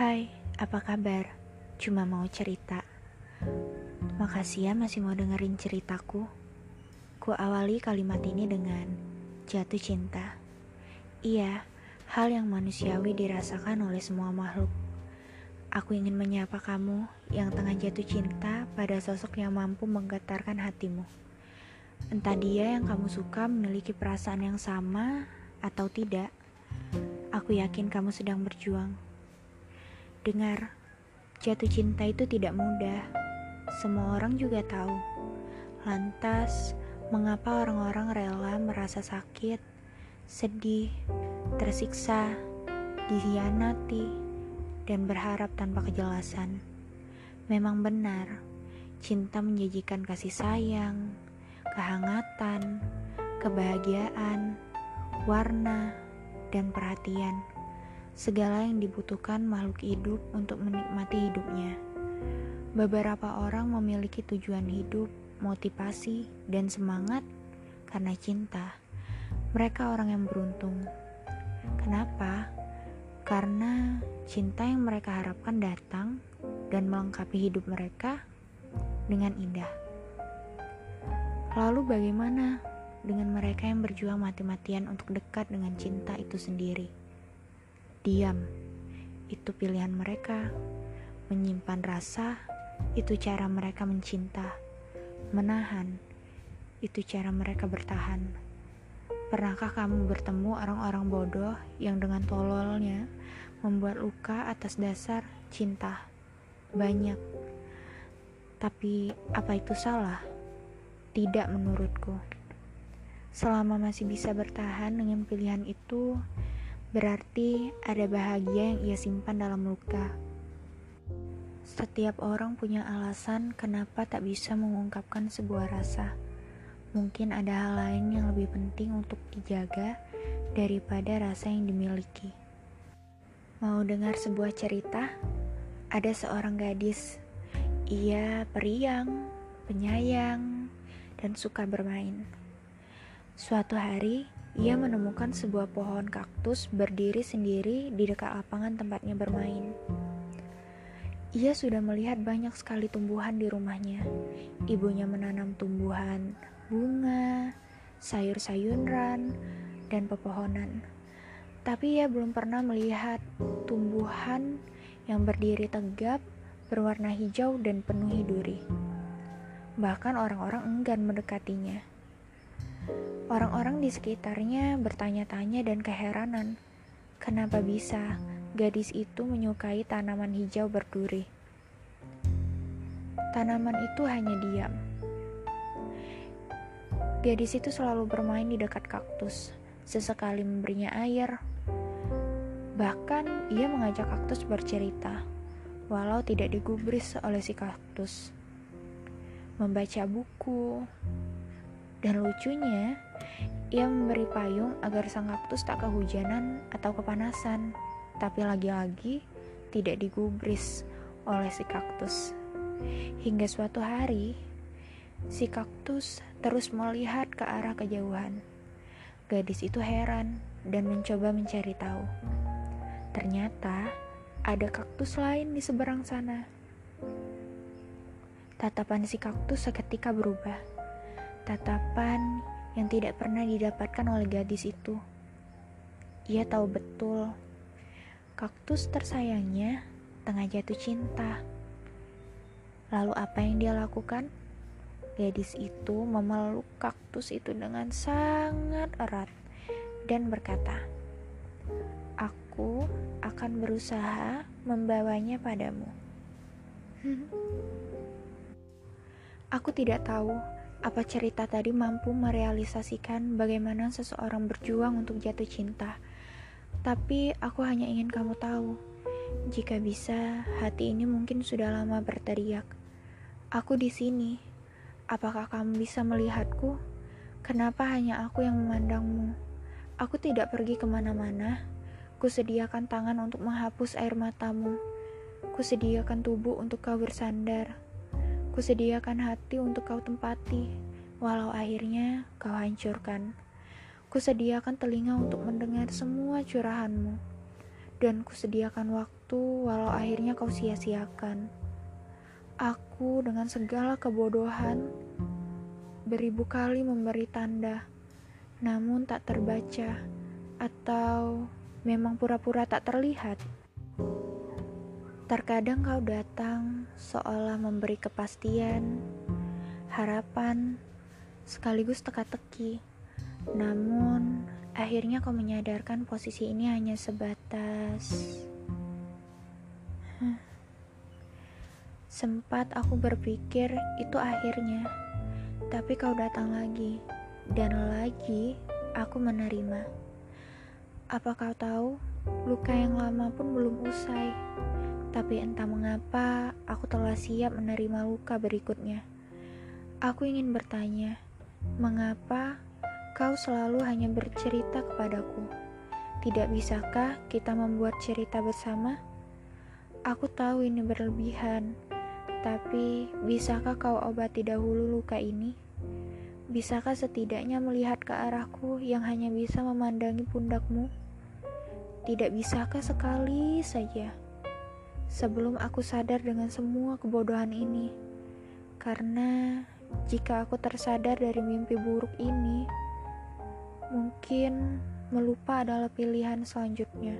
Hai, apa kabar? Cuma mau cerita. Makasih ya masih mau dengerin ceritaku. Ku awali kalimat ini dengan jatuh cinta. Iya, hal yang manusiawi dirasakan oleh semua makhluk. Aku ingin menyapa kamu yang tengah jatuh cinta pada sosok yang mampu menggetarkan hatimu. Entah dia yang kamu suka memiliki perasaan yang sama atau tidak, aku yakin kamu sedang berjuang. Dengar, jatuh cinta itu tidak mudah. Semua orang juga tahu. Lantas, mengapa orang-orang rela merasa sakit, sedih, tersiksa, dikhianati, dan berharap tanpa kejelasan? Memang benar, cinta menjanjikan kasih sayang, kehangatan, kebahagiaan, warna, dan perhatian. Segala yang dibutuhkan makhluk hidup untuk menikmati hidupnya. Beberapa orang memiliki tujuan hidup, motivasi, dan semangat karena cinta. Mereka orang yang beruntung. Kenapa? Karena cinta yang mereka harapkan datang dan melengkapi hidup mereka dengan indah. Lalu bagaimana dengan mereka yang berjuang mati-matian untuk dekat dengan cinta itu sendiri? Diam, itu pilihan mereka. Menyimpan rasa, itu cara mereka mencinta. Menahan, itu cara mereka bertahan. Pernahkah kamu bertemu orang-orang bodoh yang dengan tololnya membuat luka atas dasar cinta? Banyak. Tapi apa itu salah? Tidak menurutku. Selama masih bisa bertahan dengan pilihan itu, berarti ada bahagia yang ia simpan dalam luka. Setiap orang punya alasan kenapa tak bisa mengungkapkan sebuah rasa. Mungkin ada hal lain yang lebih penting untuk dijaga daripada rasa yang dimiliki. Mau dengar sebuah cerita? Ada seorang gadis. Ia periang, penyayang, dan suka bermain. Suatu hari, ia menemukan sebuah pohon kaktus berdiri sendiri di dekat lapangan tempatnya bermain. Ia sudah melihat banyak sekali tumbuhan di rumahnya. Ibunya menanam tumbuhan bunga, sayur-sayuran, dan pepohonan. Tapi ia belum pernah melihat tumbuhan yang berdiri tegap, berwarna hijau dan penuh duri. Bahkan orang-orang enggan mendekatinya. Orang-orang di sekitarnya bertanya-tanya dan keheranan, kenapa bisa gadis itu menyukai tanaman hijau berduri. Tanaman itu hanya diam Gadis itu selalu bermain di dekat kaktus, sesekali memberinya air. Bahkan ia mengajak kaktus bercerita, walau tidak digubris oleh si kaktus. Membaca buku, dan lucunya, ia memberi payung agar sang kaktus tak kehujanan atau kepanasan, tapi lagi-lagi tidak digubris oleh si kaktus. Hingga suatu hari, Si kaktus terus melihat ke arah kejauhan. Gadis itu heran dan mencoba mencari tahu. Ternyata ada kaktus lain di seberang sana. Tatapan si kaktus seketika berubah. Tatapan yang tidak pernah didapatkan oleh gadis itu. Ia tahu betul kaktus tersayangnya tengah jatuh cinta. Lalu apa yang dia lakukan? Gadis itu memeluk kaktus itu dengan sangat erat dan berkata, "Aku akan berusaha membawanya padamu." Aku tidak tahu apa cerita tadi mampu merealisasikan bagaimana seseorang berjuang untuk jatuh cinta. Tapi aku hanya ingin kamu tahu, jika bisa, hati ini mungkin sudah lama berteriak. Aku di sini, Apakah kamu bisa melihatku? Kenapa hanya aku yang memandangmu? Aku tidak pergi ke mana-mana. Kusediakan tangan untuk menghapus air matamu. Kusediakan tubuh untuk kau bersandar. Kusediakan hati untuk kau tempati, walau akhirnya kau hancurkan. Kusediakan telinga untuk mendengar semua curahanmu. dan kusediakan waktu walau akhirnya kau sia-siakan. Aku dengan segala kebodohan beribu kali memberi tanda, namun tak terbaca, atau memang pura-pura tak terlihat. Terkadang kau datang seolah memberi kepastian, harapan, sekaligus teka-teki. Namun, Akhirnya kau menyadarkan posisi ini hanya sebatas Sempat aku berpikir itu akhirnya Tapi kau datang lagi Dan lagi aku menerima. Apa kau tahu Luka yang lama pun belum usai Tapi entah mengapa Aku telah siap menerima luka berikutnya Aku ingin bertanya Mengapa Kau selalu hanya bercerita kepadaku. Tidak bisakah kita membuat cerita bersama? Aku tahu ini berlebihan, tapi bisakah kau obati dahulu luka ini? Bisakah setidaknya melihat ke arahku yang hanya bisa memandangi pundakmu? Tidak bisakah sekali saja? Sebelum aku sadar dengan semua kebodohan ini, karena jika aku tersadar dari mimpi buruk ini, Mungkin melupa adalah pilihan selanjutnya.